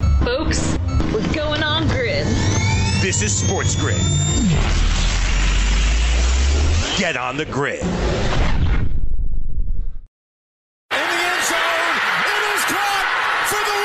Folks, we're going on grid. This is Sports Grid. Get on the grid. In sound, it is caught for the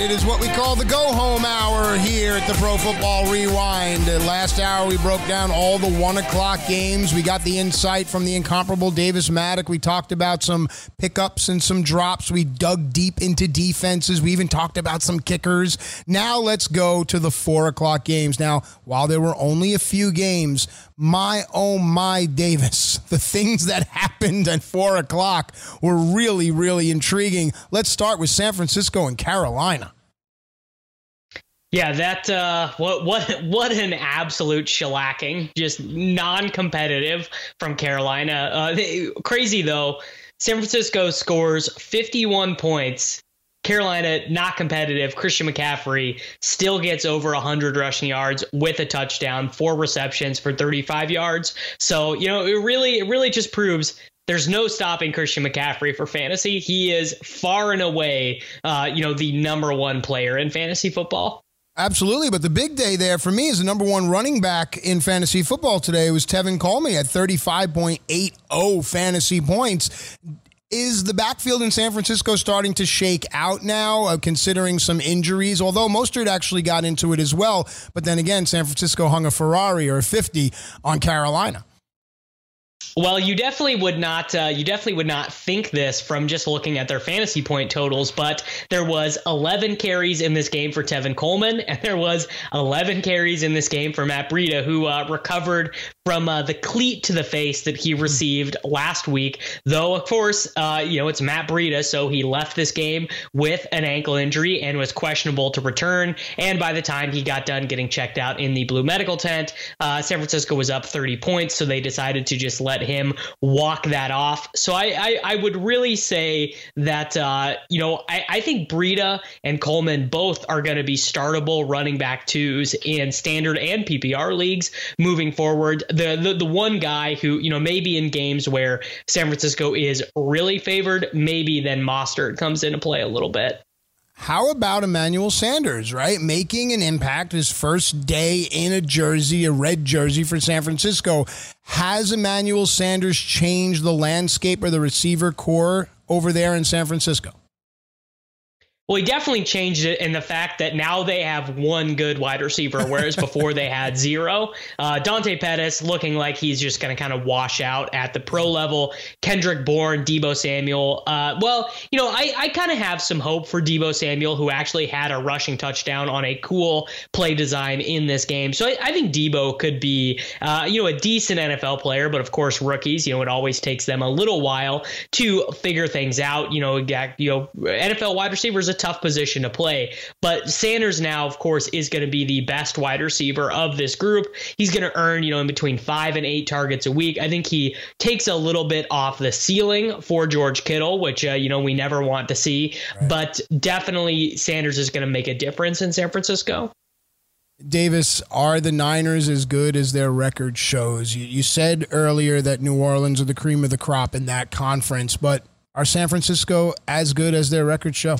It is what we call the go home hour here at the Pro Football Rewind. Uh, Last hour, we broke down all the one o'clock games. We got the insight from the incomparable Davis Mattek. We talked about some pickups and some drops. We dug deep into defenses. We even talked about some kickers. Now, let's go to the four o'clock games. Now, while there were only a few games, my oh my Davis, the things that happened at four o'clock were really, really intriguing. Let's start with San Francisco and Carolina. Yeah, that uh, what what what an absolute shellacking, just non-competitive from Carolina. Uh, they, crazy though, San Francisco scores 51 points. Carolina not competitive. Christian McCaffrey still gets over 100 rushing yards with a touchdown, four receptions for 35 yards. So you know, it really it really just proves there's no stopping Christian McCaffrey for fantasy. He is far and away, uh, you know, the number one player in fantasy football. Absolutely, but the big day there for me is the number one running back in fantasy football today it was Tevin Coleman at 35.80 fantasy points. Is the backfield in San Francisco starting to shake out now, uh, considering some injuries? Although Mostert actually got into it as well, but then again, San Francisco hung a Ferrari or a 50 on Carolina. Well, you definitely would not. Uh, you definitely would not think this from just looking at their fantasy point totals. But there was 11 carries in this game for Tevin Coleman, and there was 11 carries in this game for Matt Breida, who uh, recovered from uh, the cleat to the face that he received last week. Though, of course, uh, you know it's Matt Breida, so he left this game with an ankle injury and was questionable to return. And by the time he got done getting checked out in the blue medical tent, uh, San Francisco was up 30 points, so they decided to just let him walk that off. So I, I, I would really say that, uh, you know, I, I think Breida and Coleman both are going to be startable running back twos in standard and PPR leagues moving forward. The, the, the one guy who, you know, maybe in games where San Francisco is really favored, maybe then Mostert comes into play a little bit. How about Emmanuel Sanders, right? Making an impact his first day in a jersey, a red jersey for San Francisco. Has Emmanuel Sanders changed the landscape or the receiver corps over there in San Francisco? Well, he definitely changed it in the fact that now they have one good wide receiver, whereas before they had zero. Uh, Dante Pettis looking like he's just going to kind of wash out at the pro level. Kendrick Bourne, Deebo Samuel. Uh, well, you know, I, I kind of have some hope for Deebo Samuel, who actually had a rushing touchdown on a cool play design in this game. So I, I think Deebo could be, uh, you know, a decent NFL player, but of course, rookies, you know, it always takes them a little while to figure things out. You know, you know, NFL wide receivers tough position to play. But Sanders now, of course, is going to be the best wide receiver of this group. He's going to earn, you know, in between five and eight targets a week. I think he takes a little bit off the ceiling for George Kittle, which, uh, you know, we never want to see. Right. But definitely Sanders is going to make a difference in San Francisco. Davis, are the Niners as good as their record shows? You, you, said earlier that New Orleans are the cream of the crop in that conference, but are San Francisco as good as their record show?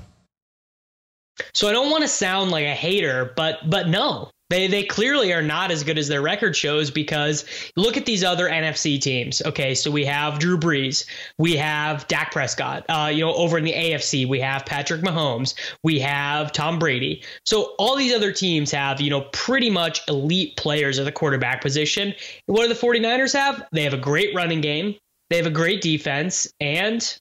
So I don't want to sound like a hater, but but no. They they clearly are not as good as their record shows because look at these other NFC teams. Okay, so we have Drew Brees, we have Dak Prescott. Uh, you know, over in the AFC, we have Patrick Mahomes, we have Tom Brady. So all these other teams have, you know, pretty much elite players at the quarterback position. What do the 49ers have? They have a great running game, they have a great defense, and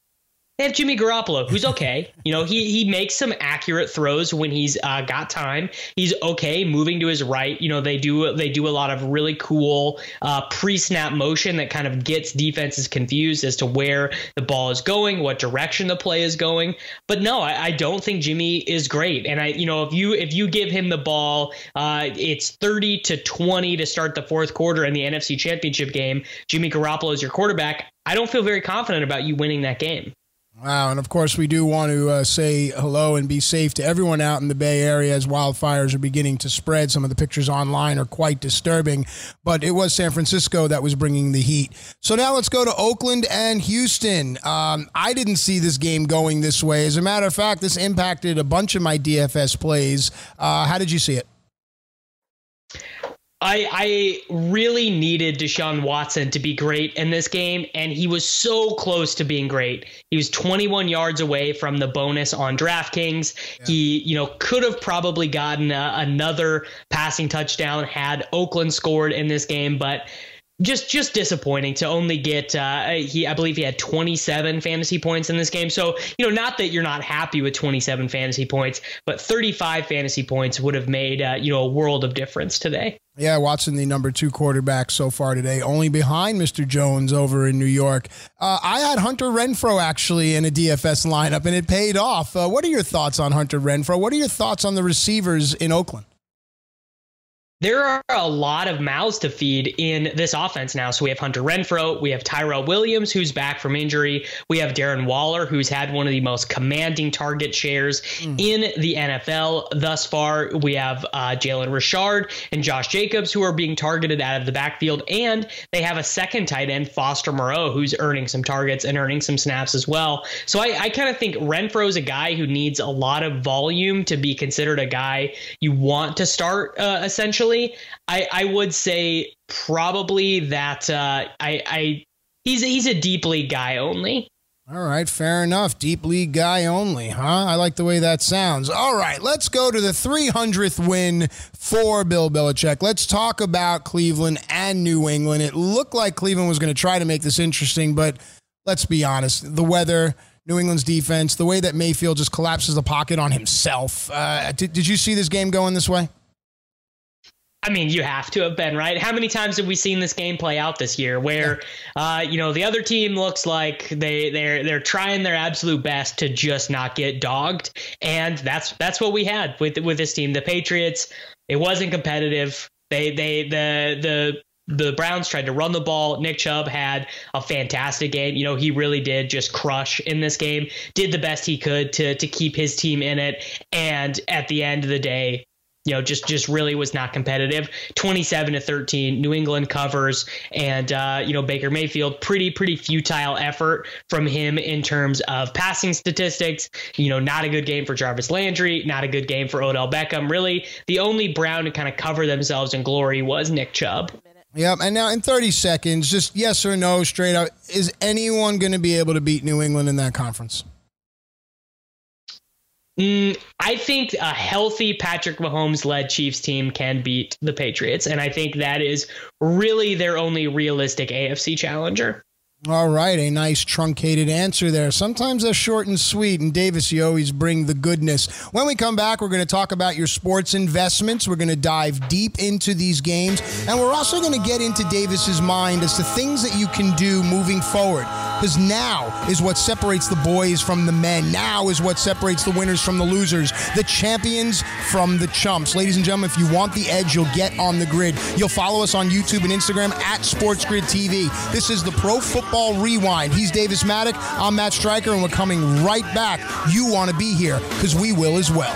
they have Jimmy Garoppolo, who's okay. you know, he he makes some accurate throws when he's uh, got time. He's okay moving to his right. You know, they do they do a lot of really cool uh, pre-snap motion that kind of gets defenses confused as to where the ball is going, what direction the play is going. But no, I, I don't think Jimmy is great. And I, you know, if you if you give him the ball, uh, it's thirty to twenty to start the fourth quarter in the NFC Championship game. Jimmy Garoppolo is your quarterback. I don't feel very confident about you winning that game. Wow. And of course, we do want to uh, say hello and be safe to everyone out in the Bay Area as wildfires are beginning to spread. Some of the pictures online are quite disturbing, but it was San Francisco that was bringing the heat. So now let's go to Oakland and Houston. Um, I didn't see this game going this way. As a matter of fact, this impacted a bunch of my DFS plays. Uh, how did you see it? I, I really needed Deshaun Watson to be great in this game, and he was so close to being great. He was 21 yards away from the bonus on DraftKings. Yeah. He, you know, could have probably gotten a, another passing touchdown had Oakland scored in this game, but just just disappointing to only get uh, he I believe he had 27 fantasy points in this game. So you know, not that you're not happy with 27 fantasy points, but 35 fantasy points would have made uh, you know a world of difference today. Yeah, Watson, the number two quarterback so far today, only behind Mr. Jones over in New York. Uh, I had Hunter Renfrow actually in a DFS lineup, and it paid off. Uh, what are your thoughts on Hunter Renfrow? What are your thoughts on the receivers in Oakland? There are a lot of mouths to feed in this offense now. So we have Hunter Renfrow, we have Tyrell Williams, who's back from injury, we have Darren Waller, who's had one of the most commanding target shares mm. in the NFL thus far. We have uh, Jalen Richard and Josh Jacobs, who are being targeted out of the backfield, and they have a second tight end, Foster Moreau, who's earning some targets and earning some snaps as well. So I, I kind of think Renfrow is a guy who needs a lot of volume to be considered a guy you want to start, uh, essentially I, I would say probably that uh, I, I he's he's a deep league guy only. All right, fair enough. Deep league guy only, huh? I like the way that sounds. All right, let's go to the 300th win for Bill Belichick. Let's talk about Cleveland and New England. It looked like Cleveland was going to try to make this interesting, but let's be honest. The weather, New England's defense, the way that Mayfield just collapses the pocket on himself. Uh, did, did you see this game going this way? I mean, you have to have been right. How many times have we seen this game play out this year, where uh, you know the other team looks like they they're they're trying their absolute best to just not get dogged, and that's that's what we had with with this team. The Patriots, it wasn't competitive. They they the the the Browns tried to run the ball. Nick Chubb had a fantastic game. You know, he really did just crush in this game. Did the best he could to to keep his team in it. And at the end of the day, you know, just just really was not competitive. 27 to 13, New England covers, and uh, you know Baker Mayfield, pretty pretty futile effort from him in terms of passing statistics. You know, not a good game for Jarvis Landry, not a good game for Odell Beckham. Really, the only Brown to kind of cover themselves in glory was Nick Chubb. Yep. And now in 30 seconds, just yes or no, straight up, is anyone going to be able to beat New England in that conference? Mm, I think a healthy Patrick Mahomes led Chiefs team can beat the Patriots. And I think that is really their only realistic AFC challenger. All right, a nice truncated answer there. Sometimes they're short and sweet, and Davis, you always bring the goodness. When we come back, we're going to talk about your sports investments. We're going to dive deep into these games, and we're also going to get into Davis's mind as to things that you can do moving forward. Because now is what separates the boys from the men. Now is what separates the winners from the losers, the champions from the chumps. Ladies and gentlemen, if you want the edge, you'll get on the grid. You'll follow us on YouTube and Instagram at SportsGrid TV. This is the Pro Football Rewind. He's Davis Mattek. I'm Matt Stryker, and we're coming right back. You want to be here because we will as well.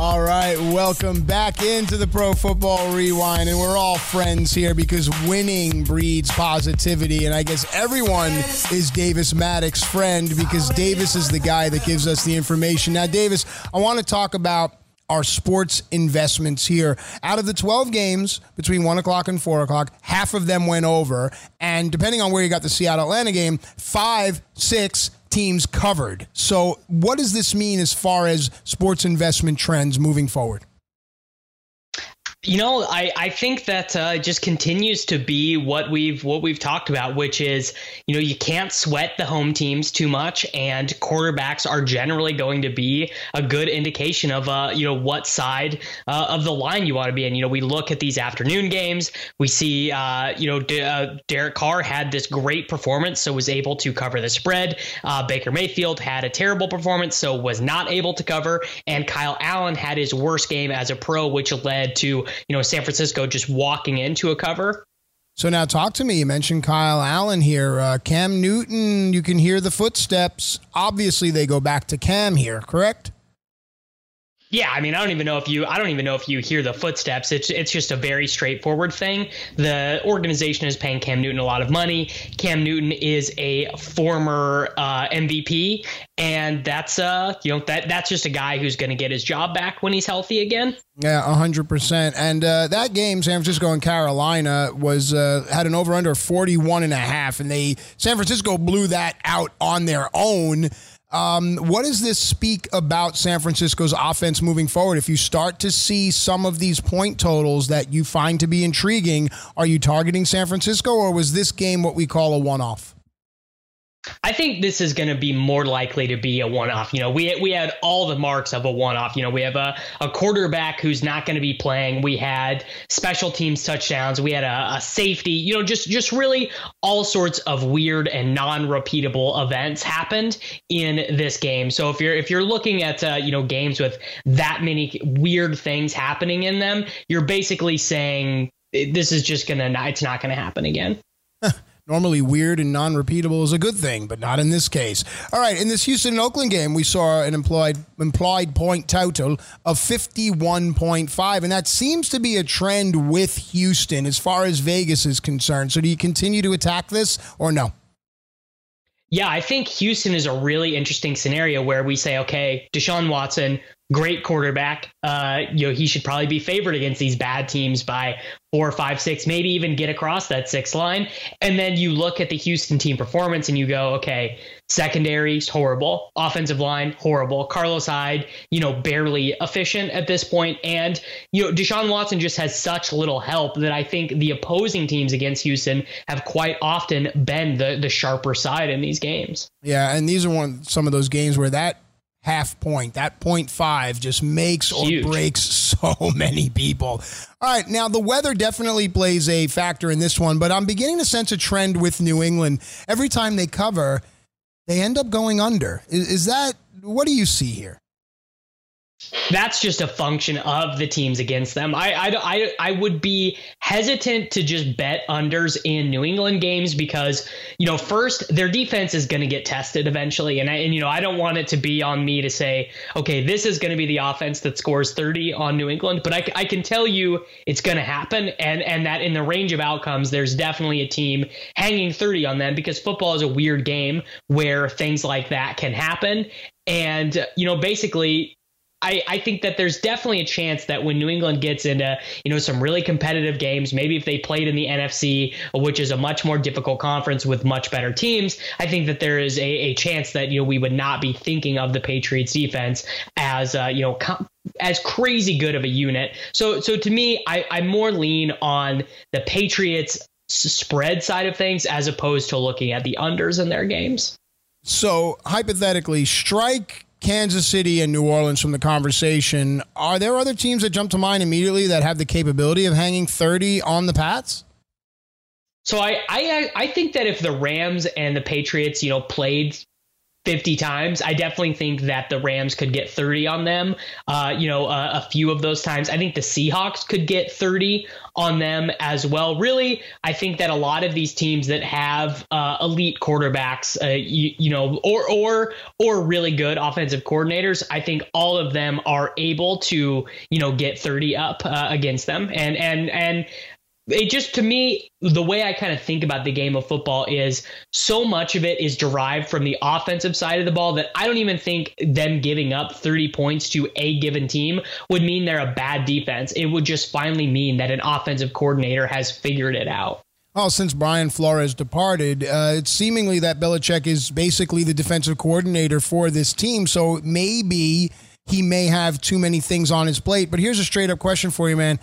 All right, welcome back into the Pro Football Rewind, and we're all friends here because winning breeds positivity, and I guess everyone is Davis Mattek's friend because Davis is the guy that gives us the information. Now, Davis, I want to talk about our sports investments here. Out of the 12 games between 1 o'clock and 4 o'clock, half of them went over. And depending on where you got the Seattle Atlanta game, five, six, teams covered. So, what does this mean as far as sports investment trends moving forward? You know, I, I think that uh, just continues to be what we've what we've talked about, which is you know you can't sweat the home teams too much, and quarterbacks are generally going to be a good indication of uh you know what side uh, of the line you want to be in. You know, we look at these afternoon games, we see uh you know D- uh, Derek Carr had this great performance, so was able to cover the spread. Uh, Baker Mayfield had a terrible performance, so was not able to cover, and Kyle Allen had his worst game as a pro, which led to you know, San Francisco just walking into a cover. So now talk to me. You mentioned Kyle Allen here. Uh, Cam Newton, you can hear the footsteps. Obviously, they go back to Cam here, correct? Yeah, I mean, I don't even know if you I don't even know if you hear the footsteps. It's it's just a very straightforward thing. The organization is paying Cam Newton a lot of money. Cam Newton is a former uh, MVP, and that's uh you know that that's just a guy who's going to get his job back when he's healthy again. Yeah, hundred percent. And uh, that game, San Francisco and Carolina, was uh, had an over under 41 and a half, and they San Francisco blew that out on their own. Um, what does this speak about San Francisco's offense moving forward? If you start to see some of these point totals that you find to be intriguing, are you targeting San Francisco or was this game what we call a one off? I think this is going to be more likely to be a one-off. You know, we we had all the marks of a one-off. You know, we have a, a quarterback who's not going to be playing. We had special teams touchdowns. We had a, a, safety. You know, just just really all sorts of weird and non-repeatable events happened in this game. So if you're if you're looking at uh, you know games with that many weird things happening in them, you're basically saying this is just gonna it's not gonna happen again. Normally, weird and non repeatable is a good thing, but not in this case. All right, in this Houston and Oakland game, we saw an implied, implied point total of 51.5, and that seems to be a trend with Houston as far as Vegas is concerned. So, do you continue to attack this or no? Yeah, I think Houston is a really interesting scenario where we say, okay, Deshaun Watson, great quarterback. Uh, you know, he should probably be favored against these bad teams by four, five, six, maybe even get across that six line. And then you look at the Houston team performance and you go, okay, secondary's horrible, offensive line horrible, Carlos Hyde, you know, barely efficient at this point. and you know, Deshaun Watson just has such little help that I think the opposing teams against Houston have quite often been the the sharper side in these games. Yeah, and these are one some of those games where that half point, that point five just makes Huge. or breaks so many people. All right, now the weather definitely plays a factor in this one, but I'm beginning to sense a trend with New England. Every time they cover, they end up going under. Is, is that what do you see here? That's just a function of the teams against them. I, I, I, I would be hesitant to just bet unders in New England games because, you know, first, their defense is going to get tested eventually. And, I, and, you know, I don't want it to be on me to say, okay, this is going to be the offense that scores 30 on New England. But I, I can tell you it's going to happen. And, and that in the range of outcomes, there's definitely a team hanging 30 on them because football is a weird game where things like that can happen. And, you know, basically, I, I think that there's definitely a chance that when New England gets into you know some really competitive games, maybe if they played in the NFC, which is a much more difficult conference with much better teams, I think that there is a, a chance that you know we would not be thinking of the Patriots defense as uh, you know com- as crazy good of a unit. So so to me, I, I more lean on the Patriots spread side of things as opposed to looking at the unders in their games. So hypothetically, strike Kansas City and New Orleans from the conversation. Are there other teams that jump to mind immediately that have the capability of hanging 30 on the Pats? So I, I I think that if the Rams and the Patriots, you know, played 50 times. I definitely think that the Rams could get 30 on them. Uh, you know, uh, a few of those times. I think the Seahawks could get 30 on them as well. Really, I think that a lot of these teams that have uh, elite quarterbacks, uh, you, you, know, or or or really good offensive coordinators, I think all of them are able to, you know, get 30 up uh, against them. And and and it just to me the way i kind of think about the game of football is so much of it is derived from the offensive side of the ball that i don't even think them giving up 30 points to a given team would mean they're a bad defense it would just finally mean that an offensive coordinator has figured it out well, since Brian Flores departed, uh, it's seemingly that Belichick is basically the defensive coordinator for this team. So maybe he may have too many things on his plate. But here's a straight up question for you, man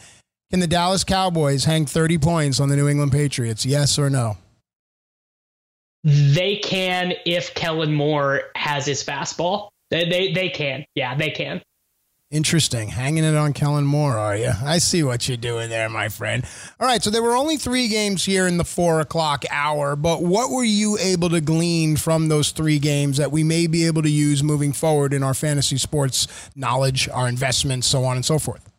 Can the Dallas Cowboys hang 30 points on the New England Patriots? Yes or no? They can if Kellen Moore has his fastball. They, they, they can. Yeah, they can. Interesting. Hanging it on Kellen Moore, are you? I see what you're doing there, my friend. All right, so there were only three games here in the four o'clock hour, but what were you able to glean from those three games that we may be able to use moving forward in our fantasy sports knowledge, our investments, so on and so forth?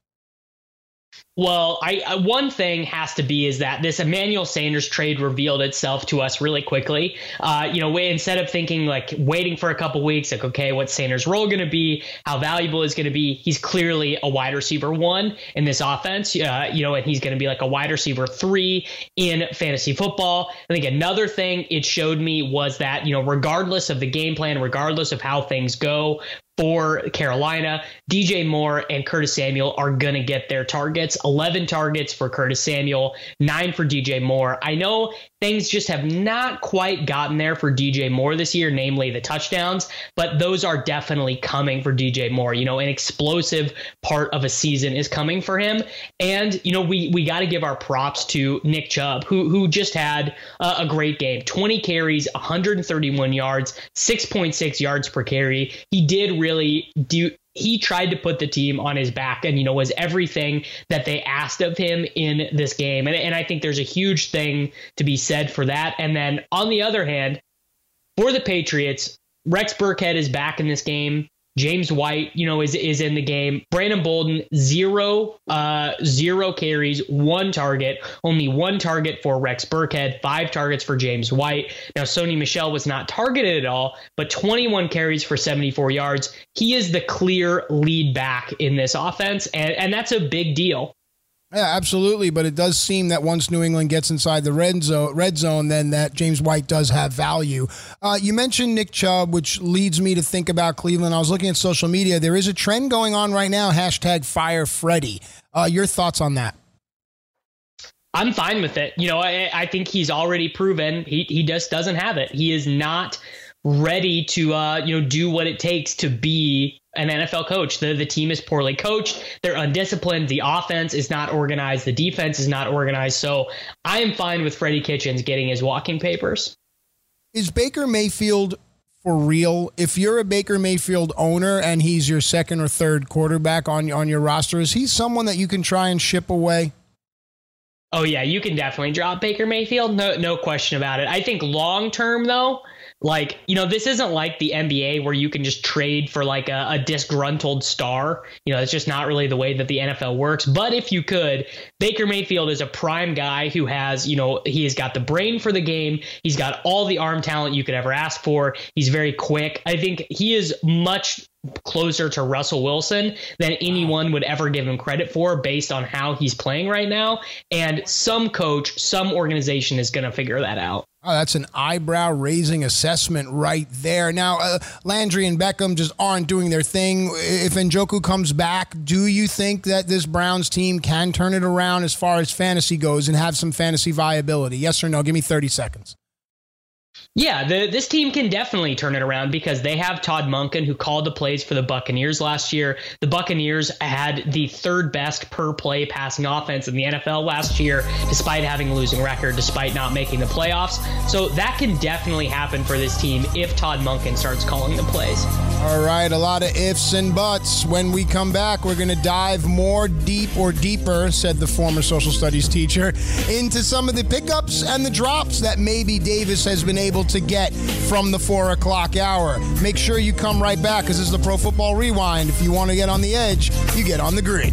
Well, I, I, one thing has to be is that this Emmanuel Sanders trade revealed itself to us really quickly. Uh, you know, instead of thinking like waiting for a couple weeks, like okay, what's Sanders' role going to be? How valuable is going to be? He's clearly a wide receiver one in this offense. Uh, you know, and he's going to be like a wide receiver three in fantasy football. I think another thing it showed me was that you know, regardless of the game plan, regardless of how things go for Carolina. DJ Moore and Curtis Samuel are going to get their targets 11 targets for Curtis Samuel, nine for DJ Moore. I know things just have not quite gotten there for DJ Moore this year, namely the touchdowns, but those are definitely coming for DJ Moore. You know, an explosive part of a season is coming for him. And, you know, we, we got to give our props to Nick Chubb, who, who just had a, a great game 20 carries, 131 yards, 6.6 yards per carry. He did really really do he tried to put the team on his back and you know was everything that they asked of him in this game. And, and i think there's a huge thing to be said for that. And then on the other hand for the patriots rex burkhead is back in this game James White, you know, is is in the game. Brandon Bolden, zero, uh, zero carries, one target, only one target for Rex Burkhead, five targets for James White. Now, Sony Michel was not targeted at all, but 21 carries for 74 yards. He is the clear lead back in this offense, and, and that's a big deal. Yeah, absolutely. But it does seem that once New England gets inside the red zone, red zone, then that James White does have value. Uh, you mentioned Nick Chubb, which leads me to think about Cleveland. I was looking at social media. There is a trend going on right now. Hashtag Fire Freddy. Uh, your thoughts on that? I'm fine with it. You know, I, I think he's already proven he he just doesn't have it. He is not ready to uh, you know do what it takes to be an NFL coach. The the team is poorly coached. They're undisciplined. The offense is not organized. The defense is not organized. So I am fine with Freddie Kitchens getting his walking papers. Is Baker Mayfield for real? If you're a Baker Mayfield owner and he's your second or third quarterback on on your roster, is he someone that you can try and ship away? Oh yeah, you can definitely drop Baker Mayfield. No no question about it. I think long term though, like, you know, this isn't like the NBA where you can just trade for like a, a, disgruntled star. You know, it's just not really the way that the NFL works. But if you could, Baker Mayfield is a prime guy who has, you know, he has got the brain for the game. He's got all the arm talent you could ever ask for. He's very quick. I think he is much closer to Russell Wilson than anyone would ever give him credit for based on how he's playing right now. And some coach, some organization is going to figure that out. Oh, that's an eyebrow raising assessment right there. Now, uh, Landry and Beckham just aren't doing their thing. If Njoku comes back, do you think that this Browns team can turn it around as far as fantasy goes and have some fantasy viability? Yes or no? Give me 30 seconds. Yeah, the, this team can definitely turn it around because they have Todd Monken, who called the plays for the Buccaneers last year. The Buccaneers had the third best per play passing offense in the NFL last year, despite having a losing record, despite not making the playoffs. So that can definitely happen for this team if Todd Monken starts calling the plays. All right, a lot of ifs and buts. When we come back, we're going to dive more deep or deeper, said the former social studies teacher, into some of the pickups and the drops that maybe Davis has been able to get from the four o'clock hour. Make sure you come right back because this is the Pro Football Rewind. If you want to get on the edge, you get on the grid.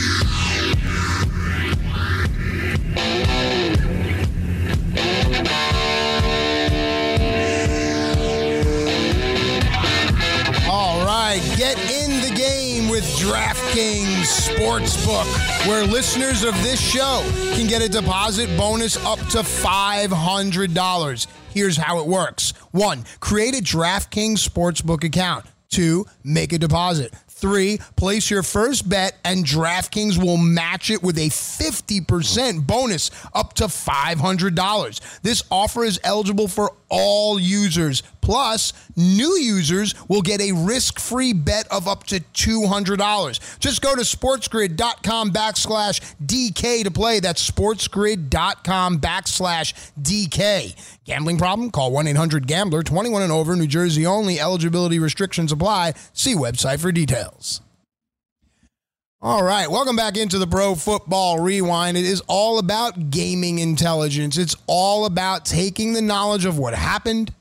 With DraftKings Sportsbook, where listeners of this show can get a deposit bonus up to $500. Here's how it works one, create a DraftKings Sportsbook account. Two, make a deposit. Three, place your first bet, and DraftKings will match it with a 50% bonus up to $500. This offer is eligible for all users. Plus, new users will get a risk free bet of up to $200. Just go to sportsgrid.com backslash DK to play. That's sportsgrid.com backslash DK. Gambling problem? Call 1 800 Gambler 21 and over, New Jersey only. Eligibility restrictions apply. See website for details. All right, welcome back into the Pro Football Rewind. It is all about gaming intelligence. It's all about taking the knowledge of what happened,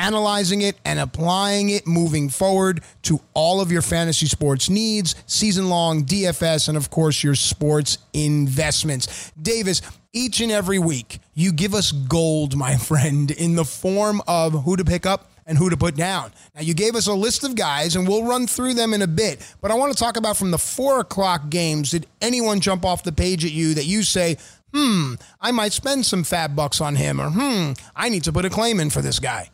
analyzing it, and applying it moving forward to all of your fantasy sports needs, season long DFS, and of course, your sports investments. Davis, each and every week, you give us gold, my friend, in the form of who to pick up and who to put down. Now, you gave us a list of guys, and we'll run through them in a bit. But I want to talk about from the four o'clock games. Did anyone jump off the page at you that you say, hmm, I might spend some FAAB bucks on him, or hmm, I need to put a claim in for this guy?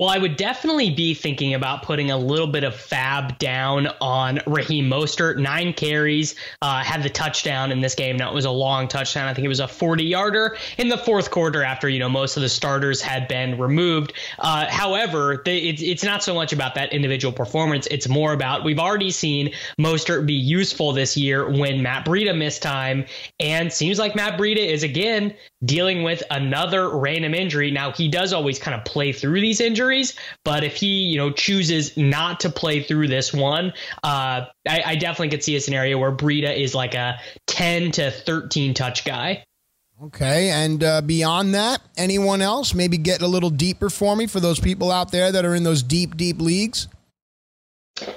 Well, I would definitely be thinking about putting a little bit of FAAB down on Raheem Mostert. Nine carries, uh, had the touchdown in this game. Now it was a long touchdown. I think it was a 40 yarder in the fourth quarter after you know most of the starters had been removed. Uh, however, it's it's not so much about that individual performance. It's more about we've already seen Mostert be useful this year when Matt Breida missed time, and seems like Matt Breida is again dealing with another random injury. Now he does always kind of play through these injuries but if he, you know, chooses not to play through this one, uh, I, I definitely could see a scenario where Breida is like a 10 to 13 touch guy. Okay, and uh, beyond that, anyone else? Maybe get a little deeper for me for those people out there that are in those deep, deep leagues.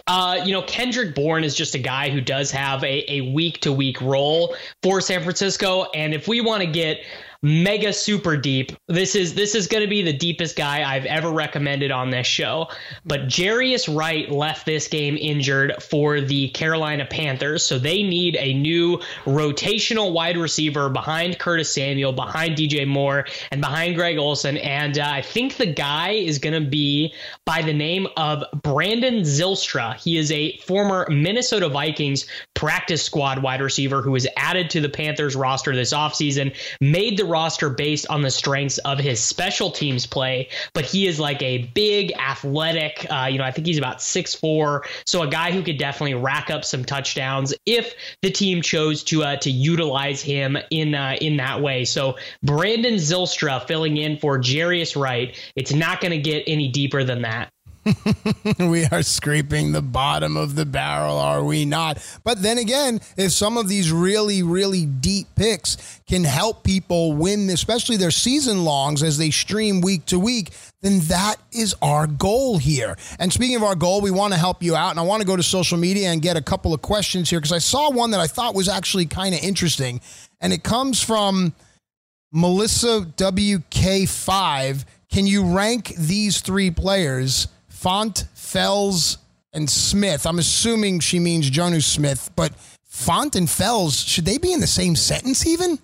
Uh, you know, Kendrick Bourne is just a guy who does have a week to week role for San Francisco. And if we want to get mega super deep. This is this is going to be the deepest guy I've ever recommended on this show. But Jarius Wright left this game injured for the Carolina Panthers, so they need a new rotational wide receiver behind Curtis Samuel, behind DJ Moore, and behind Greg Olsen. And uh, I think the guy is going to be by the name of Brandon Zylstra. He is a former Minnesota Vikings practice squad wide receiver who was added to the Panthers roster this offseason, made the roster based on the strengths of his special teams play, but he is like a big athletic, uh, you know, I think he's about six four, so a guy who could definitely rack up some touchdowns if the team chose to uh, to utilize him in uh, in that way. So Brandon Zylstra filling in for Jarius Wright. It's not going to get any deeper than that. we are scraping the bottom of the barrel, are we not? But then again, if some of these really, really deep picks can help people win, especially their season longs as they stream week to week, then that is our goal here. And speaking of our goal, we want to help you out. And I want to go to social media and get a couple of questions here because I saw one that I thought was actually kind of interesting. And it comes from Melissa WK5. Can you rank these three players? Fant, Fells, and Smith. I'm assuming she means Jonnu Smith, but Fant and Fells, should they be in the same sentence even?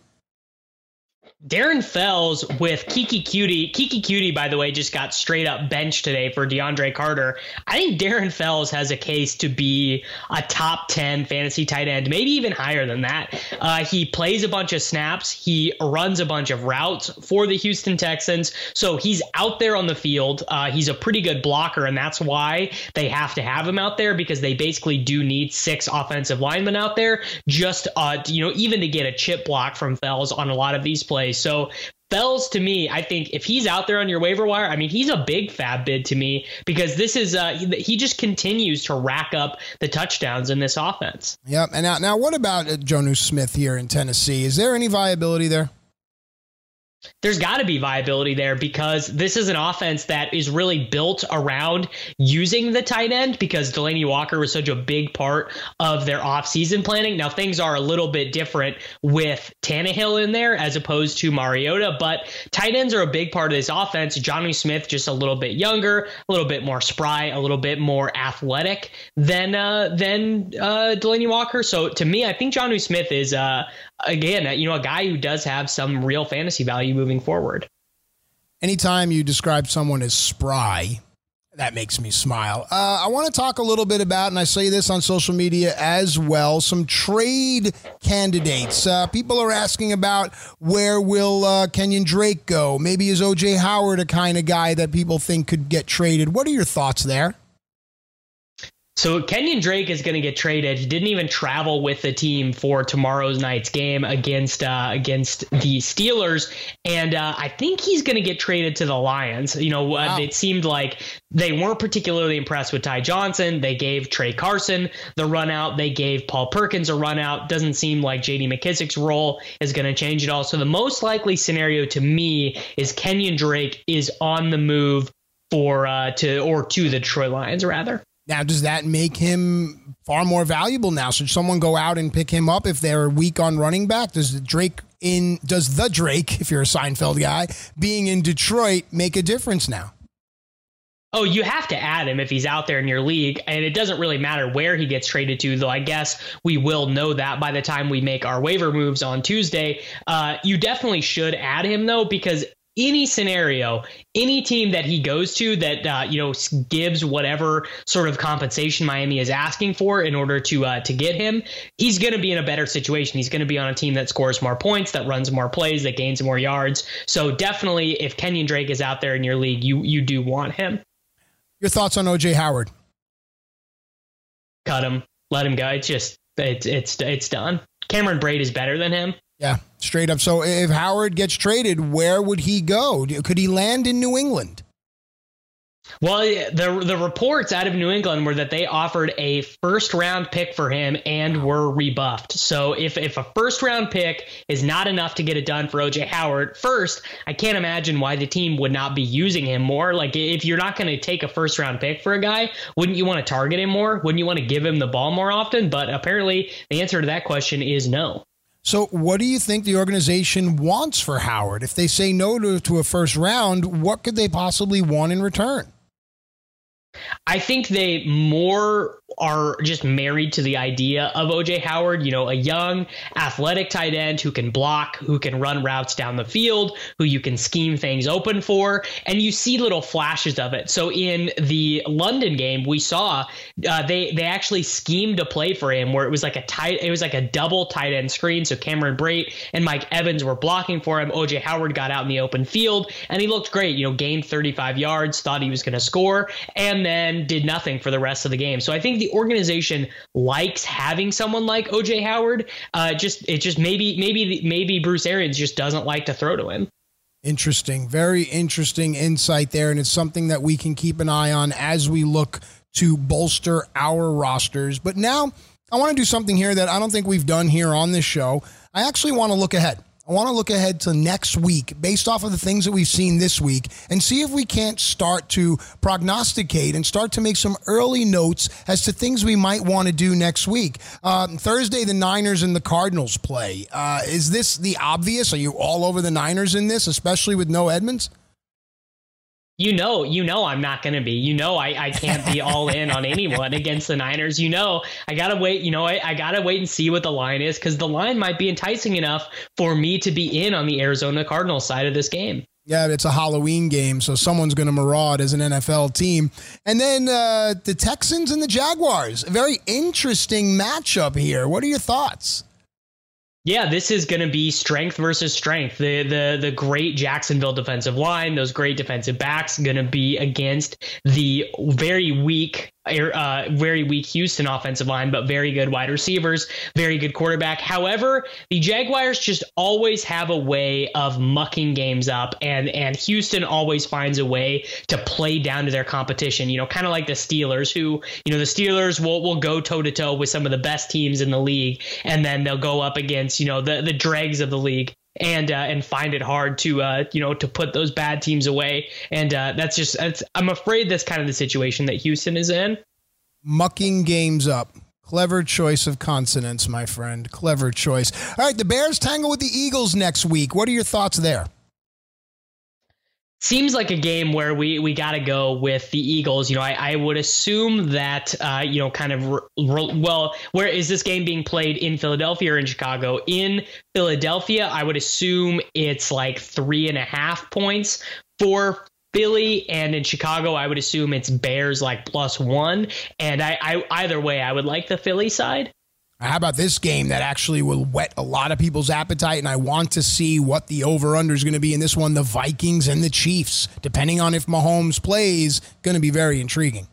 Darren Fells with Keke Coutee. Keke Coutee, by the way, just got straight up benched today for DeAndre Carter. I think Darren Fells has a case to be a top 10 fantasy tight end, maybe even higher than that. Uh, he plays a bunch of snaps, he runs a bunch of routes for the Houston Texans. So he's out there on the field. Uh, he's a pretty good blocker, and that's why they have to have him out there because they basically do need six offensive linemen out there just, uh, you know, even to get a chip block from Fells on a lot of these plays. So Fells to me, I think if he's out there on your waiver wire, I mean, he's a big FAAB bid to me because this is uh, he just continues to rack up the touchdowns in this offense. Yep. And now, now what about uh, Jonnu Smith here in Tennessee? Is there any viability there? There's got to be viability there because this is an offense that is really built around using the tight end because Delanie Walker was such a big part of their offseason planning. Now, things are a little bit different with Tannehill in there as opposed to Mariota, but tight ends are a big part of this offense. Jonnu Smith, just a little bit younger, a little bit more spry, a little bit more athletic than uh, than uh, Delanie Walker. So to me, I think Jonnu Smith is uh, again, you know, a guy who does have some real fantasy value moving forward. Anytime you describe someone as spry, that makes me smile. Uh, I want to talk a little bit about, and I say this on social media as well, some trade candidates. Uh, people are asking about where will uh, Kenyon Drake go? Maybe is OJ Howard a kind of guy that people think could get traded? What are your thoughts there? So Kenyon Drake is going to get traded. He didn't even travel with the team for tomorrow's night's game against uh, against the Steelers, and uh, I think he's going to get traded to the Lions. You know, uh, wow. it seemed like they weren't particularly impressed with Ty Johnson. They gave Tra Carson the run out. They gave Paul Perkins a run out. Doesn't seem like J.D. McKissic's role is going to change at all. So the most likely scenario to me is Kenyon Drake is on the move for uh, to or to the Detroit Lions rather. Now, does that make him far more valuable now? Should someone go out and pick him up if they're weak on running back? Does Drake in does the Drake, if you're a Seinfeld guy, being in Detroit make a difference now? Oh, you have to add him if he's out there in your league, and it doesn't really matter where he gets traded to. Though I guess we will know that by the time we make our waiver moves on Tuesday. Uh, you definitely should add him though, because any scenario, any team that he goes to that uh, you know gives whatever sort of compensation Miami is asking for in order to uh, to get him, he's going to be in a better situation. He's going to be on a team that scores more points, that runs more plays, that gains more yards. So definitely, if Kenyon Drake is out there in your league, you you do want him. Your thoughts on OJ Howard? Cut him. Let him go. It's just it's it's it's done. Cameron Brate is better than him. Yeah, straight up. So if Howard gets traded, where would he go? Could he land in New England? Well, the the reports out of New England were that they offered a first round pick for him and were rebuffed. So if if a first round pick is not enough to get it done for OJ Howard, first, I can't imagine why the team would not be using him more. Like if you're not going to take a first round pick for a guy, wouldn't you want to target him more? Wouldn't you want to give him the ball more often? But apparently the answer to that question is no. So, what do you think the organization wants for Howard? If they say no to, to a first round, what could they possibly want in return? I think they more are just married to the idea of OJ Howard, you know, a young, athletic tight end who can block, who can run routes down the field, who you can scheme things open for, and you see little flashes of it. So in the London game, we saw uh, they they actually schemed a play for him where it was like a tight, it was like a double tight end screen. So Cameron Brate and Mike Evans were blocking for him. OJ Howard got out in the open field and he looked great. You know, gained 35 yards, thought he was going to score, and then did nothing for the rest of the game. So I think the organization likes having someone like OJ Howard. Uh, just it just maybe maybe maybe Bruce Arians just doesn't like to throw to him. Interesting, very interesting insight there, and it's something that we can keep an eye on as we look to bolster our rosters. But now I want to do something here that I don't think we've done here on this show. I actually want to look ahead. I want to look ahead to next week based off of the things that we've seen this week and see if we can't start to prognosticate and start to make some early notes as to things we might want to do next week. Um, Thursday, the Niners and the Cardinals play. Uh, is this the obvious? Are you all over the Niners in this, especially with no Edmonds? You know, you know, I'm not going to be. You know, I, I can't be all in on anyone against the Niners. You know, I got to wait. You know, I, I got to wait and see what the line is because the line might be enticing enough for me to be in on the Arizona Cardinals side of this game. Yeah, it's a Halloween game, so someone's going to maraud as an NFL team. And then uh, the Texans and the Jaguars. A very interesting matchup here. What are your thoughts? Yeah, this is going to be strength versus strength. The the the great Jacksonville defensive line, those great defensive backs, going to be against the very weak uh, very weak Houston offensive line, but very good wide receivers, very good quarterback. However, the Jaguars just always have a way of mucking games up, and and Houston always finds a way to play down to their competition. You know, kind of like the Steelers, who you know the Steelers will will go toe to toe with some of the best teams in the league, and then they'll go up against you know the the dregs of the league and uh, and find it hard to uh, you know to put those bad teams away. And uh, that's just that's, I'm afraid that's kind of the situation that Houston is in. Mucking games up. Clever choice of consonants, my friend. Clever choice. All right, the Bears tangle with the Eagles next week. What are your thoughts there? Seems like a game where we we got to go with the Eagles. You know, I, I would assume that uh, you know, kind of re, re, well, where is this game being played in Philadelphia or in Chicago? In Philadelphia, I would assume it's like three and a half points for Philly, and in Chicago, I would assume it's Bears like plus one. And I, I either way, I would like the Philly side. How about this game that actually will whet a lot of people's appetite? And I want to see what the over under is going to be in this one the Vikings and the Chiefs. Depending on if Mahomes plays, going to be very intriguing.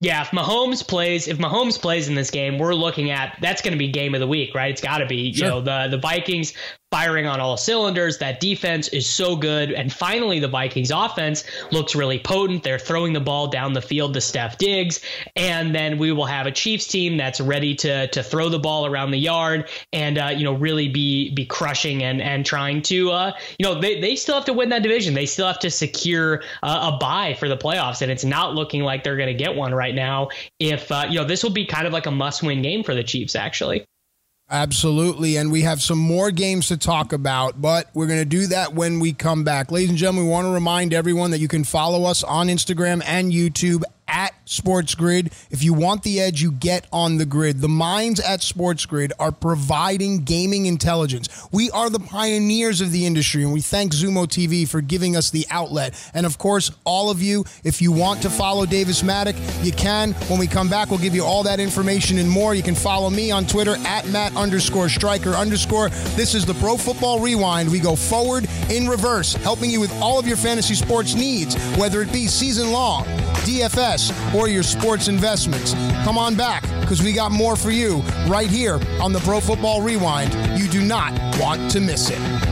Yeah, if Mahomes plays, if Mahomes plays in this game, we're looking at that's going to be game of the week, right? It's got to be. Sure. You know, the the Vikings firing on all cylinders. That defense is so good. And finally, the Vikings offense looks really potent. They're throwing the ball down the field to Stef Diggs. And then we will have a Chiefs team that's ready to, to throw the ball around the yard and, uh, you know, really be, be crushing and, and trying to, uh, you know, they, they still have to win that division. They still have to secure uh, a bye for the playoffs. And it's not looking like they're going to get one right now. If, uh, you know, this will be kind of like a must win game for the Chiefs, actually. Absolutely. And we have some more games to talk about, but we're going to do that when we come back. Ladies and gentlemen, we want to remind everyone that you can follow us on Instagram and YouTube at SportsGrid. If you want the edge, you get on the grid. The minds at SportsGrid are providing gaming intelligence. We are the pioneers of the industry, and we thank Zumo TV for giving us the outlet. And of course, all of you, if you want to follow Davis Mattek, you can. When we come back, we'll give you all that information and more. You can follow me on Twitter at Matt underscore striker underscore. This is the Pro Football Rewind. We go forward in reverse, helping you with all of your fantasy sports needs, whether it be season long, DFS, or your sports investments. Come on back because we got more for you right here on the Pro Football Rewind. You do not want to miss it.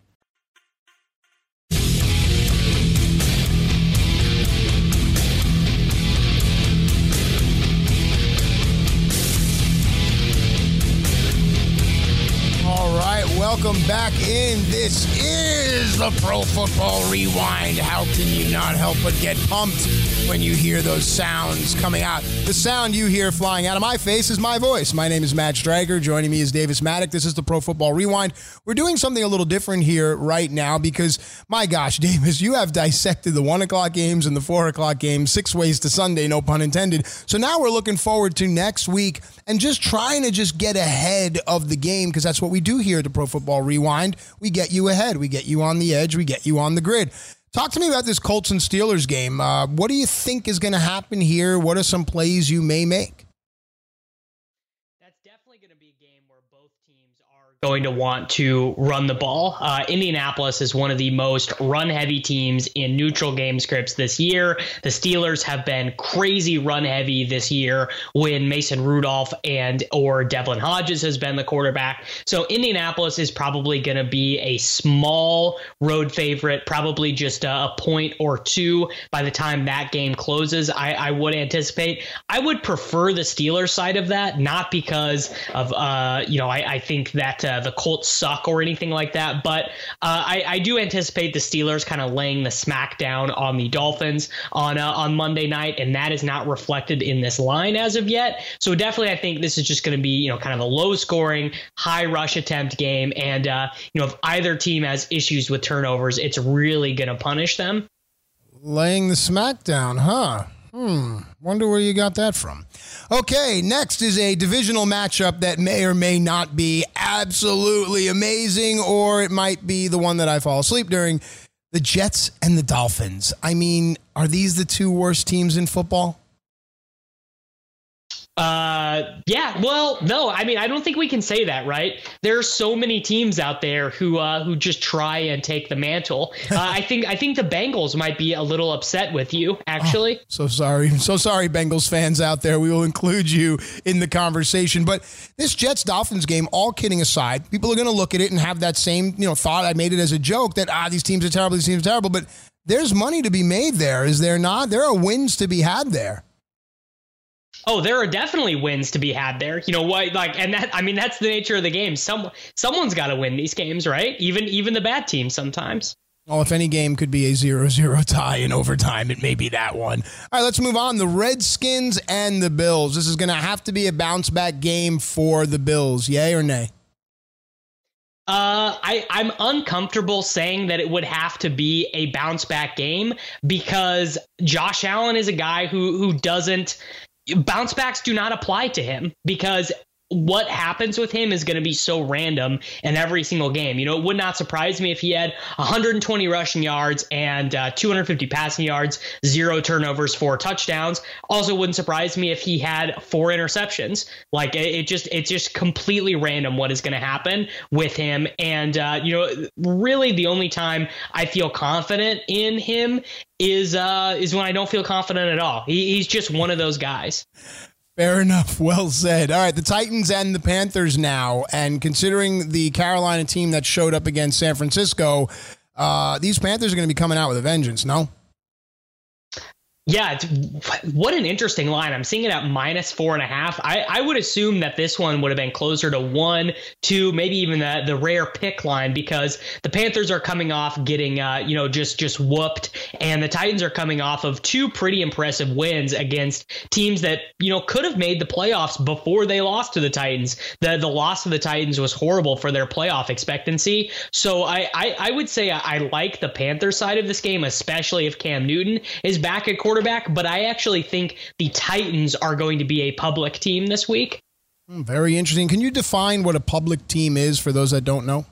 Right, welcome back in. This is the Pro Football Rewind. How can you not help but get pumped when you hear those sounds coming out? The sound you hear flying out of my face is my voice. My name is Matt Stryker. Joining me is Davis Mattek. This is the Pro Football Rewind. We're doing something a little different here right now because, my gosh, Davis, you have dissected the one o'clock games and the four o'clock games six ways to Sunday, no pun intended. So now we're looking forward to next week and just trying to just get ahead of the game because that's what we do here at the Pro Football Rewind. We get you ahead, we get you on the edge, we get you on the grid. Talk to me about this Colts and Steelers game. Uh, what do you think is going to happen here? What are some plays you may make? Going to want to run the ball. Uh, Indianapolis is one of the most run heavy teams in neutral game scripts this year. The Steelers have been crazy run heavy this year when Mason Rudolph and or Devlin Hodges has been the quarterback. So Indianapolis is probably going to be a small road favorite, probably just a, a point or two by the time that game closes. I, I would anticipate. I would prefer the Steelers side of that, not because of uh, you know I, I think that. Uh, uh, the Colts suck or anything like that. But uh, I, I, do anticipate the Steelers kind of laying the smackdown on the Dolphins on uh, on Monday night, and that is not reflected in this line as of yet. So definitely, I think this is just going to be you know kind of a low scoring, high rush attempt game, and uh, you know if either team has issues with turnovers, it's really going to punish them. Laying the smackdown, huh? Hmm. Wonder where you got that from. Okay, next is a divisional matchup that may or may not be absolutely amazing, or it might be the one that I fall asleep during. The Jets and the Dolphins. I mean, are these the two worst teams in football? Uh, yeah. Well, no. I mean, I don't think we can say that, right? There are so many teams out there who uh, who just try and take the mantle. Uh, I think I think the Bengals might be a little upset with you, actually. Oh, so sorry, so sorry, Bengals fans out there. We will include you in the conversation. But this Jets Dolphins game, all kidding aside, people are going to look at it and have that same you know thought. I made it as a joke that ah, these teams are terrible, these teams are terrible, but. There's money to be made there, is there not? There are wins to be had there. Oh, there are definitely wins to be had there. You know what? Like, and that I mean, that's the nature of the game. Some someone's got to win these games, right? Even even the bad teams sometimes. Well, if any game could be a 0-0 tie in overtime, it may be that one. All right, let's move on. The Redskins and the Bills. This is going to have to be a bounce back game for the Bills. Yay or nay? Uh, I, I'm uncomfortable saying that it would have to be a bounce back game because Josh Allen is a guy who who doesn't bounce backs do not apply to him because what happens with him is going to be so random in every single game. You know, it would not surprise me if he had 120 rushing yards and uh, 250 passing yards, zero turnovers, four touchdowns. Also, wouldn't surprise me if he had four interceptions. Like it, it just, it's just completely random what is going to happen with him. And uh, you know, really, the only time I feel confident in him is uh, is when I don't feel confident at all. He, he's just one of those guys. Fair enough. Well said. All right, the Titans and the Panthers now, and considering the Carolina team that showed up against San Francisco, uh, these Panthers are going to be coming out with a vengeance. No. Yeah, what an interesting line. I'm seeing it at minus four and a half. I, I would assume that this one would have been closer to one, two, maybe even the, the rare pick line because the Panthers are coming off getting, uh, you know, just just whooped, and the Titans are coming off of two pretty impressive wins against teams that you know could have made the playoffs before they lost to the Titans. The the loss of the Titans was horrible for their playoff expectancy. So I I, I would say I, I like the Panther side of this game, especially if Cam Newton is back at quarterback, but I actually think the Titans are going to be a public team this week. Hmm, very interesting. Can you define what a public team is for those that don't know?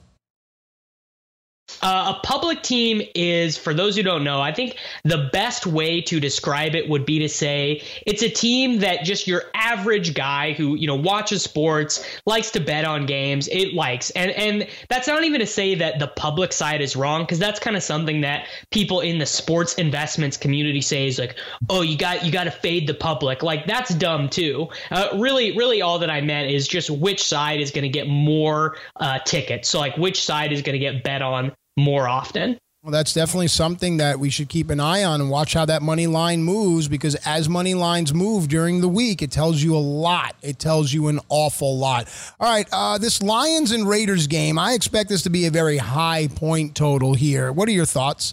Uh, a public team is, for those who don't know, I think the best way to describe it would be to say it's a team that just your average guy who you know watches sports, likes to bet on games, it likes, and and that's not even to say that the public side is wrong because that's kind of something that people in the sports investments community say is like, oh, you got you got to fade the public, like that's dumb too. Uh, really, really, all that I meant is just which side is going to get more uh, tickets. So like which side is going to get bet on more often. Well, that's definitely something that we should keep an eye on and watch how that money line moves because as money lines move during the week, it tells you a lot. It tells you an awful lot. All right, uh, this Lions and Raiders game, I expect this to be a very high point total here. What are your thoughts?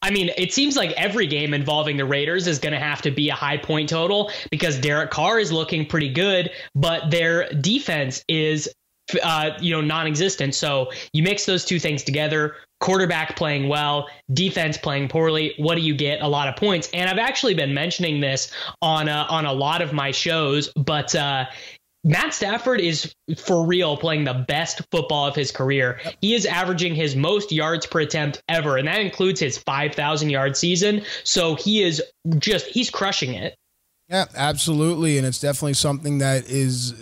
I mean, it seems like every game involving the Raiders is going to have to be a high point total because Derek Carr is looking pretty good, but their defense is uh, you know, non-existent. So you mix those two things together. Quarterback playing well, defense playing poorly. What do you get? A lot of points. And I've actually been mentioning this on uh, on a lot of my shows, but uh, Matt Stafford is for real playing the best football of his career. He is averaging his most yards per attempt ever, and that includes his 5,000 yard season. So he is just, he's crushing it. Yeah, absolutely. And it's definitely something that is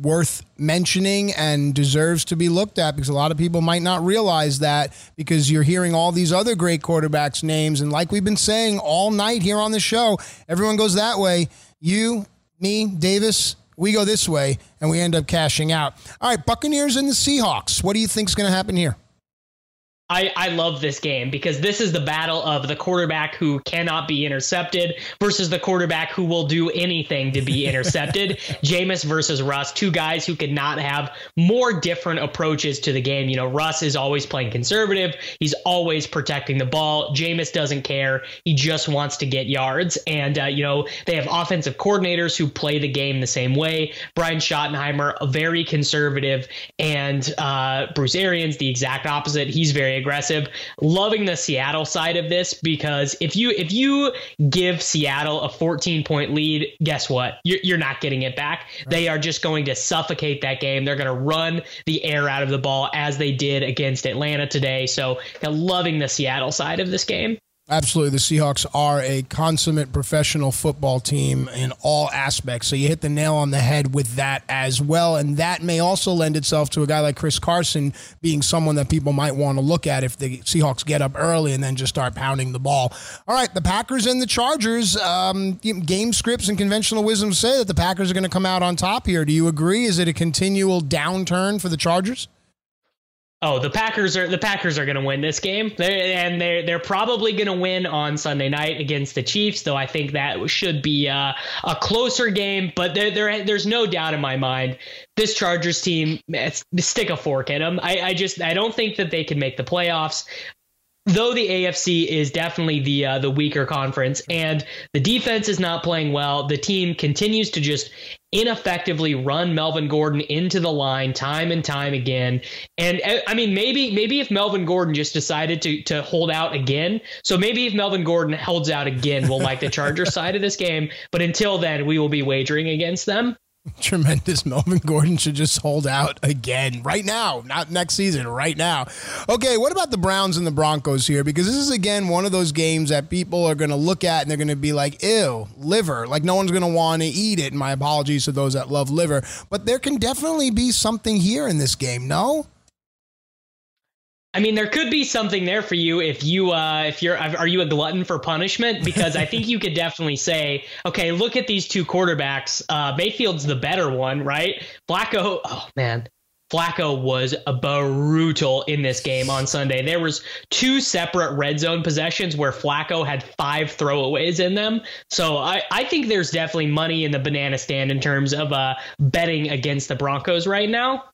worth mentioning and deserves to be looked at because a lot of people might not realize that because you're hearing all these other great quarterbacks' names. And like we've been saying all night here on the show, everyone goes that way. You, me, Davis, we go this way and we end up cashing out. All right, Buccaneers and the Seahawks. What do you think is going to happen here? I, I love this game because this is the battle of the quarterback who cannot be intercepted versus the quarterback who will do anything to be intercepted. Jameis versus Russ, two guys who could not have more different approaches to the game. You know, Russ is always playing conservative. He's always protecting the ball. Jameis doesn't care. He just wants to get yards. And, uh, you know, they have offensive coordinators who play the game the same way. Brian Schottenheimer, very conservative, and uh, Bruce Arians, the exact opposite. He's very aggressive. Loving the Seattle side of this because if you if you give Seattle a 14 point lead, guess what? You're, you're not getting it back. Right. They are just going to suffocate that game. They're going to run the air out of the ball as they did against Atlanta today. So, loving the Seattle side of this game. Absolutely. The Seahawks are a consummate professional football team in all aspects. So you hit the nail on the head with that as well. And that may also lend itself to a guy like Chris Carson being someone that people might want to look at if the Seahawks get up early and then just start pounding the ball. All right. The Packers and the Chargers, um, game scripts and conventional wisdom say that the Packers are going to come out on top here. Do you agree? Is it a continual downturn for the Chargers? Oh, the Packers are the Packers are going to win this game, they're, and they're they're probably going to win on Sunday night against the Chiefs. Though I think that should be a closer game, but there, there there's no doubt in my mind this Chargers team stick a fork in them. I, I just I don't think that they can make the playoffs though the AFC is definitely the uh, the weaker conference and the defense is not playing well, the team continues to just ineffectively run Melvin Gordon into the line time and time again. And uh, I mean, maybe maybe if Melvin Gordon just decided to to hold out again, so maybe if Melvin Gordon holds out again, we'll like the Charger side of this game. But until then, we will be wagering against them. Tremendous. Melvin Gordon should just hold out again right now, not next season, right now. Okay, what about the Browns and the Broncos here? Because this is, again, one of those games that people are going to look at and they're going to be like, ew, liver. Like, no one's going to want to eat it. My apologies to those that love liver. But there can definitely be something here in this game, no? I mean, there could be something there for you if you uh, if you're are you a glutton for punishment? Because I think you could definitely say, okay, look at these two quarterbacks. Uh, Mayfield's the better one, right? Flacco, oh man, Flacco was brutal in this game on Sunday. There was two separate red zone possessions where Flacco had five throwaways in them. So I, I think there's definitely money in the banana stand in terms of uh, betting against the Broncos right now.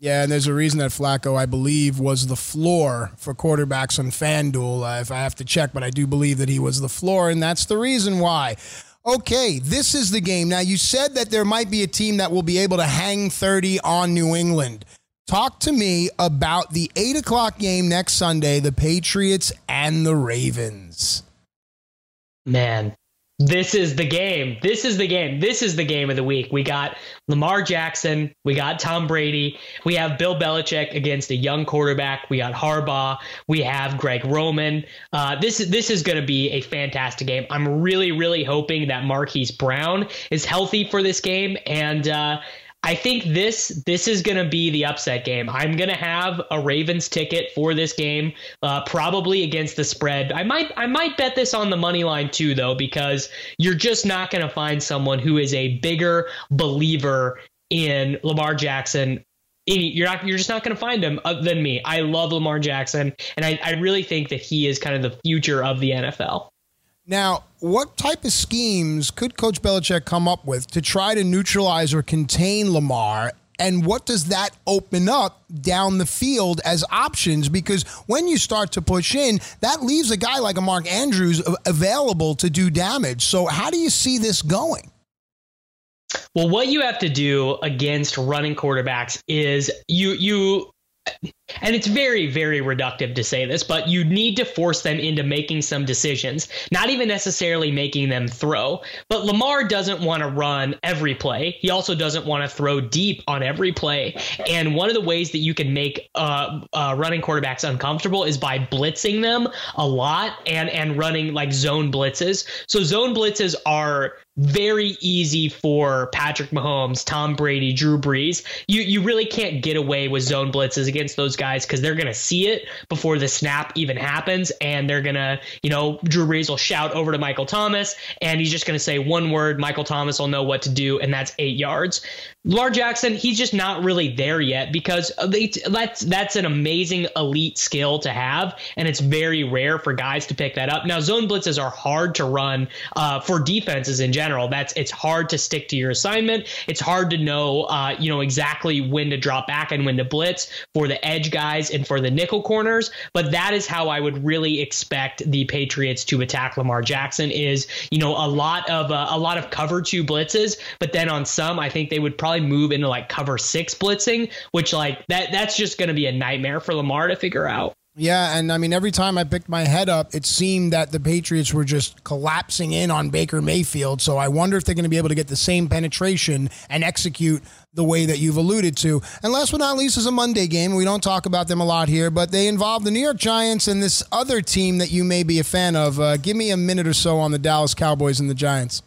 Yeah, and there's a reason that Flacco, I believe, was the floor for quarterbacks on FanDuel. Uh, if I have to check, but I do believe that he was the floor, and that's the reason why. Okay, this is the game. Now, you said that there might be a team that will be able to hang 30 on New England. Talk to me about the 8 o'clock game next Sunday, the Patriots and the Ravens. Man, this is the game. This is the game. This is the game of the week. We got Lamar Jackson. We got Tom Brady. We have Bill Belichick against a young quarterback. We got Harbaugh. We have Greg Roman. Uh, this is this is going to be a fantastic game. I'm really really hoping that Marquise Brown is healthy for this game and. Uh, I think this this is going to be the upset game. I'm going to have a Ravens ticket for this game, uh, probably against the spread. I might I might bet this on the money line too, though, because you're just not going to find someone who is a bigger believer in Lamar Jackson you're not you're just not going to find him other than me. I love Lamar Jackson, and I, I really think that he is kind of the future of the NFL. Now, what type of schemes could Coach Belichick come up with to try to neutralize or contain Lamar? And what does that open up down the field as options? Because when you start to push in, that leaves a guy like a Mark Andrews available to do damage. So, how do you see this going? Well, what you have to do against running quarterbacks is you you and it's very, very reductive to say this, but you need to force them into making some decisions, not even necessarily making them throw. But Lamar doesn't want to run every play. He also doesn't want to throw deep on every play. And one of the ways that you can make uh, uh, running quarterbacks uncomfortable is by blitzing them a lot and and running like zone blitzes. So zone blitzes are very easy for Patrick Mahomes, Tom Brady, Drew Brees. You you really can't get away with zone blitzes against those guys because they're gonna see it before the snap even happens, and they're gonna, you know, Drew Brees will shout over to Michael Thomas, and he's just gonna say one word. Michael Thomas will know what to do, and that's eight yards. Lamar Jackson, he's just not really there yet because that's that's an amazing elite skill to have, and it's very rare for guys to pick that up. Now, zone blitzes are hard to run uh, for defenses in general general. That's it's hard to stick to your assignment. It's hard to know, uh, you know, exactly when to drop back and when to blitz for the edge guys and for the nickel corners. But that is how I would really expect the Patriots to attack Lamar Jackson. Is you know a lot of uh, a lot of cover two blitzes, but then on some, I think they would probably move into like cover six blitzing, which like that that's just going to be a nightmare for Lamar to figure out. Yeah, and I mean, every time I picked my head up, it seemed that the Patriots were just collapsing in on Baker Mayfield. So I wonder if they're going to be able to get the same penetration and execute the way that you've alluded to. And last but not least is a Monday game. We don't talk about them a lot here, but they involve the New York Giants and this other team that you may be a fan of. Uh, give me a minute or so on the Dallas Cowboys and the Giants.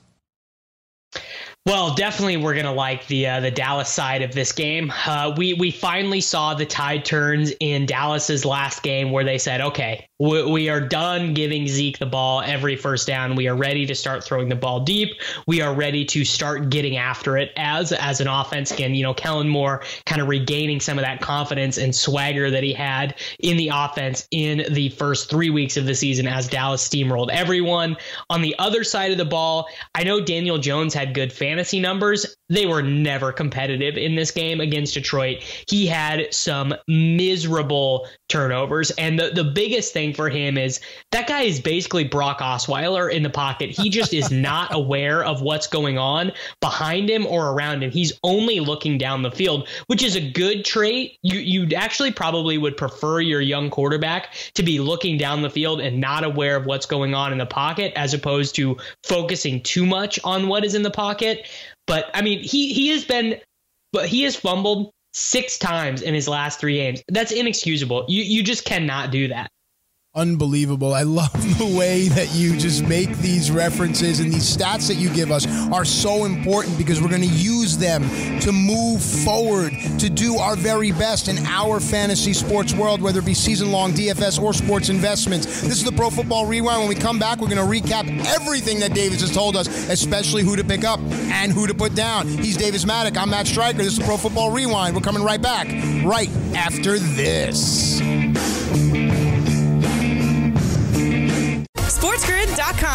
Well, definitely, we're gonna like the uh, the Dallas side of this game. Uh, we we finally saw the tide turns in Dallas's last game, where they said, "Okay, we, we are done giving Zeke the ball every first down. We are ready to start throwing the ball deep. We are ready to start getting after it as as an offense." Again, you know, Kellen Moore kind of regaining some of that confidence and swagger that he had in the offense in the first three weeks of the season as Dallas steamrolled everyone. On the other side of the ball, I know Daniel Jones had good fantasy numbers, they were never competitive in this game against Detroit. He had some miserable turnovers. And the, the biggest thing for him is that guy is basically Brock Osweiler in the pocket. He just is not aware of what's going on behind him or around him. He's only looking down the field, which is a good trait. You you actually probably would prefer your young quarterback to be looking down the field and not aware of what's going on in the pocket as opposed to focusing too much on what is in the pocket. But I mean, he he has been, but he has fumbled six times in his last three games. That's inexcusable. You you just cannot do that unbelievable. I love the way that you just make these references and these stats that you give us are so important because we're going to use them to move forward, to do our very best in our fantasy sports world, whether it be season long DFS or sports investments. This is the Pro Football Rewind. When we come back, we're going to recap everything that Davis has told us, especially who to pick up and who to put down. He's Davis Mattek. I'm Matt Stryker. This is the Pro Football Rewind. We're coming right back right after this.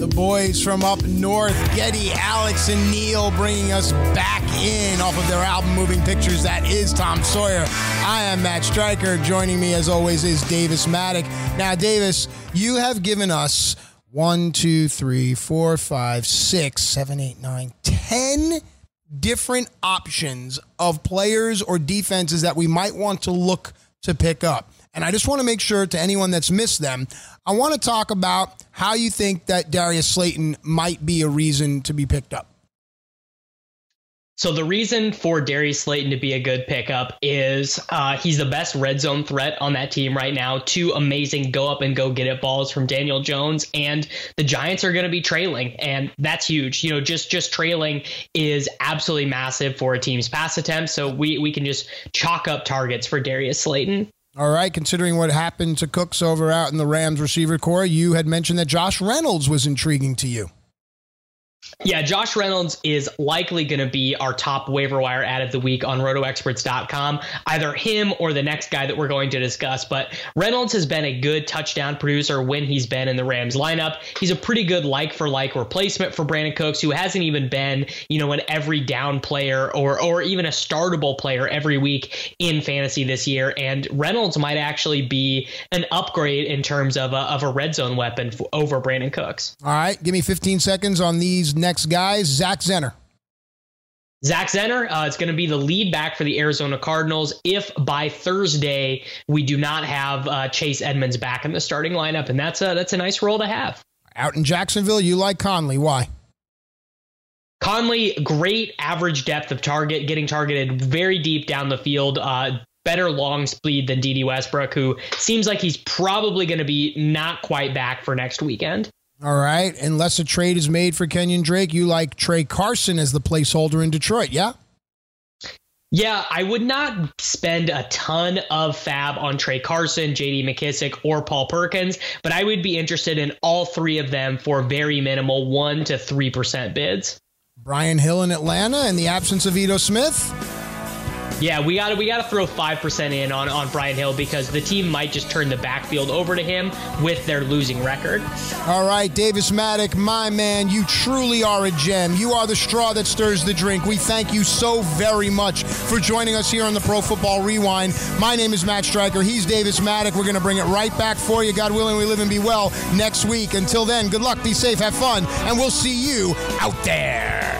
The boys from up north, Geddy, Alex, and Neil, bringing us back in off of their album Moving Pictures. That is Tom Sawyer. I am Matt Stryker. Joining me, as always, is Davis Mattek. Now, Davis, you have given us one, two, three, four, five, six, seven, eight, nine, ten different options of players or defenses that we might want to look to pick up. And I just want to make sure to anyone that's missed them, I want to talk about how you think that Darius Slayton might be a reason to be picked up. So the reason for Darius Slayton to be a good pickup is uh, he's the best red zone threat on that team right now. Two amazing go up and go get it balls from Daniel Jones, and the Giants are going to be trailing, and that's huge. You know, just just trailing is absolutely massive for a team's pass attempt. So we we can just chalk up targets for Darius Slayton. All right, considering what happened to Cooks over out in the Rams receiver corps, you had mentioned that Josh Reynolds was intriguing to you. Yeah, Josh Reynolds is likely going to be our top waiver wire add of the week on rotoexperts.com. Either him or the next guy that we're going to discuss. But Reynolds has been a good touchdown producer when he's been in the Rams lineup. He's a pretty good like for like replacement for Brandin Cooks, who hasn't even been, you know, an every down player or or even a startable player every week in fantasy this year. And Reynolds might actually be an upgrade in terms of a, of a red zone weapon over Brandin Cooks. All right, give me 15 seconds on these next guys. Zach Zenner. Zach Zenner uh, is going to be the lead back for the Arizona Cardinals if by Thursday we do not have uh, Chase Edmonds back in the starting lineup, and that's a that's a nice role to have. Out in Jacksonville, you like Conley. Why? Conley, great average depth of target, getting targeted very deep down the field. Uh, better long speed than Dede Westbrook, who seems like he's probably going to be not quite back for next weekend. All right. Unless a trade is made for Kenyon Drake, you like Tra Carson as the placeholder in Detroit, yeah? Yeah, I would not spend a ton of FAAB on Tra Carson, JD McKissic, or Paul Perkins, but I would be interested in all three of them for very minimal 1% to 3% bids. Brian Hill in Atlanta in the absence of Ito Smith. Yeah, we got to we got to throw five percent in on on Brian Hill because the team might just turn the backfield over to him with their losing record. All right, Davis Mattek, my man, you truly are a gem. You are the straw that stirs the drink. We thank you so very much for joining us here on the Pro Football Rewind. My name is Matt Stryker. He's Davis Mattek. We're going to bring it right back for you. God willing, we live and be well next week. Until then, good luck, be safe, have fun, and we'll see you out there.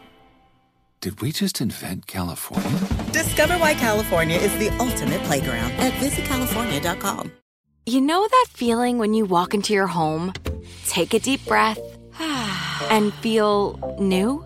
Did we just invent California? Discover why California is the ultimate playground at visitcalifornia.com. You know that feeling when you walk into your home, take a deep breath, and feel new?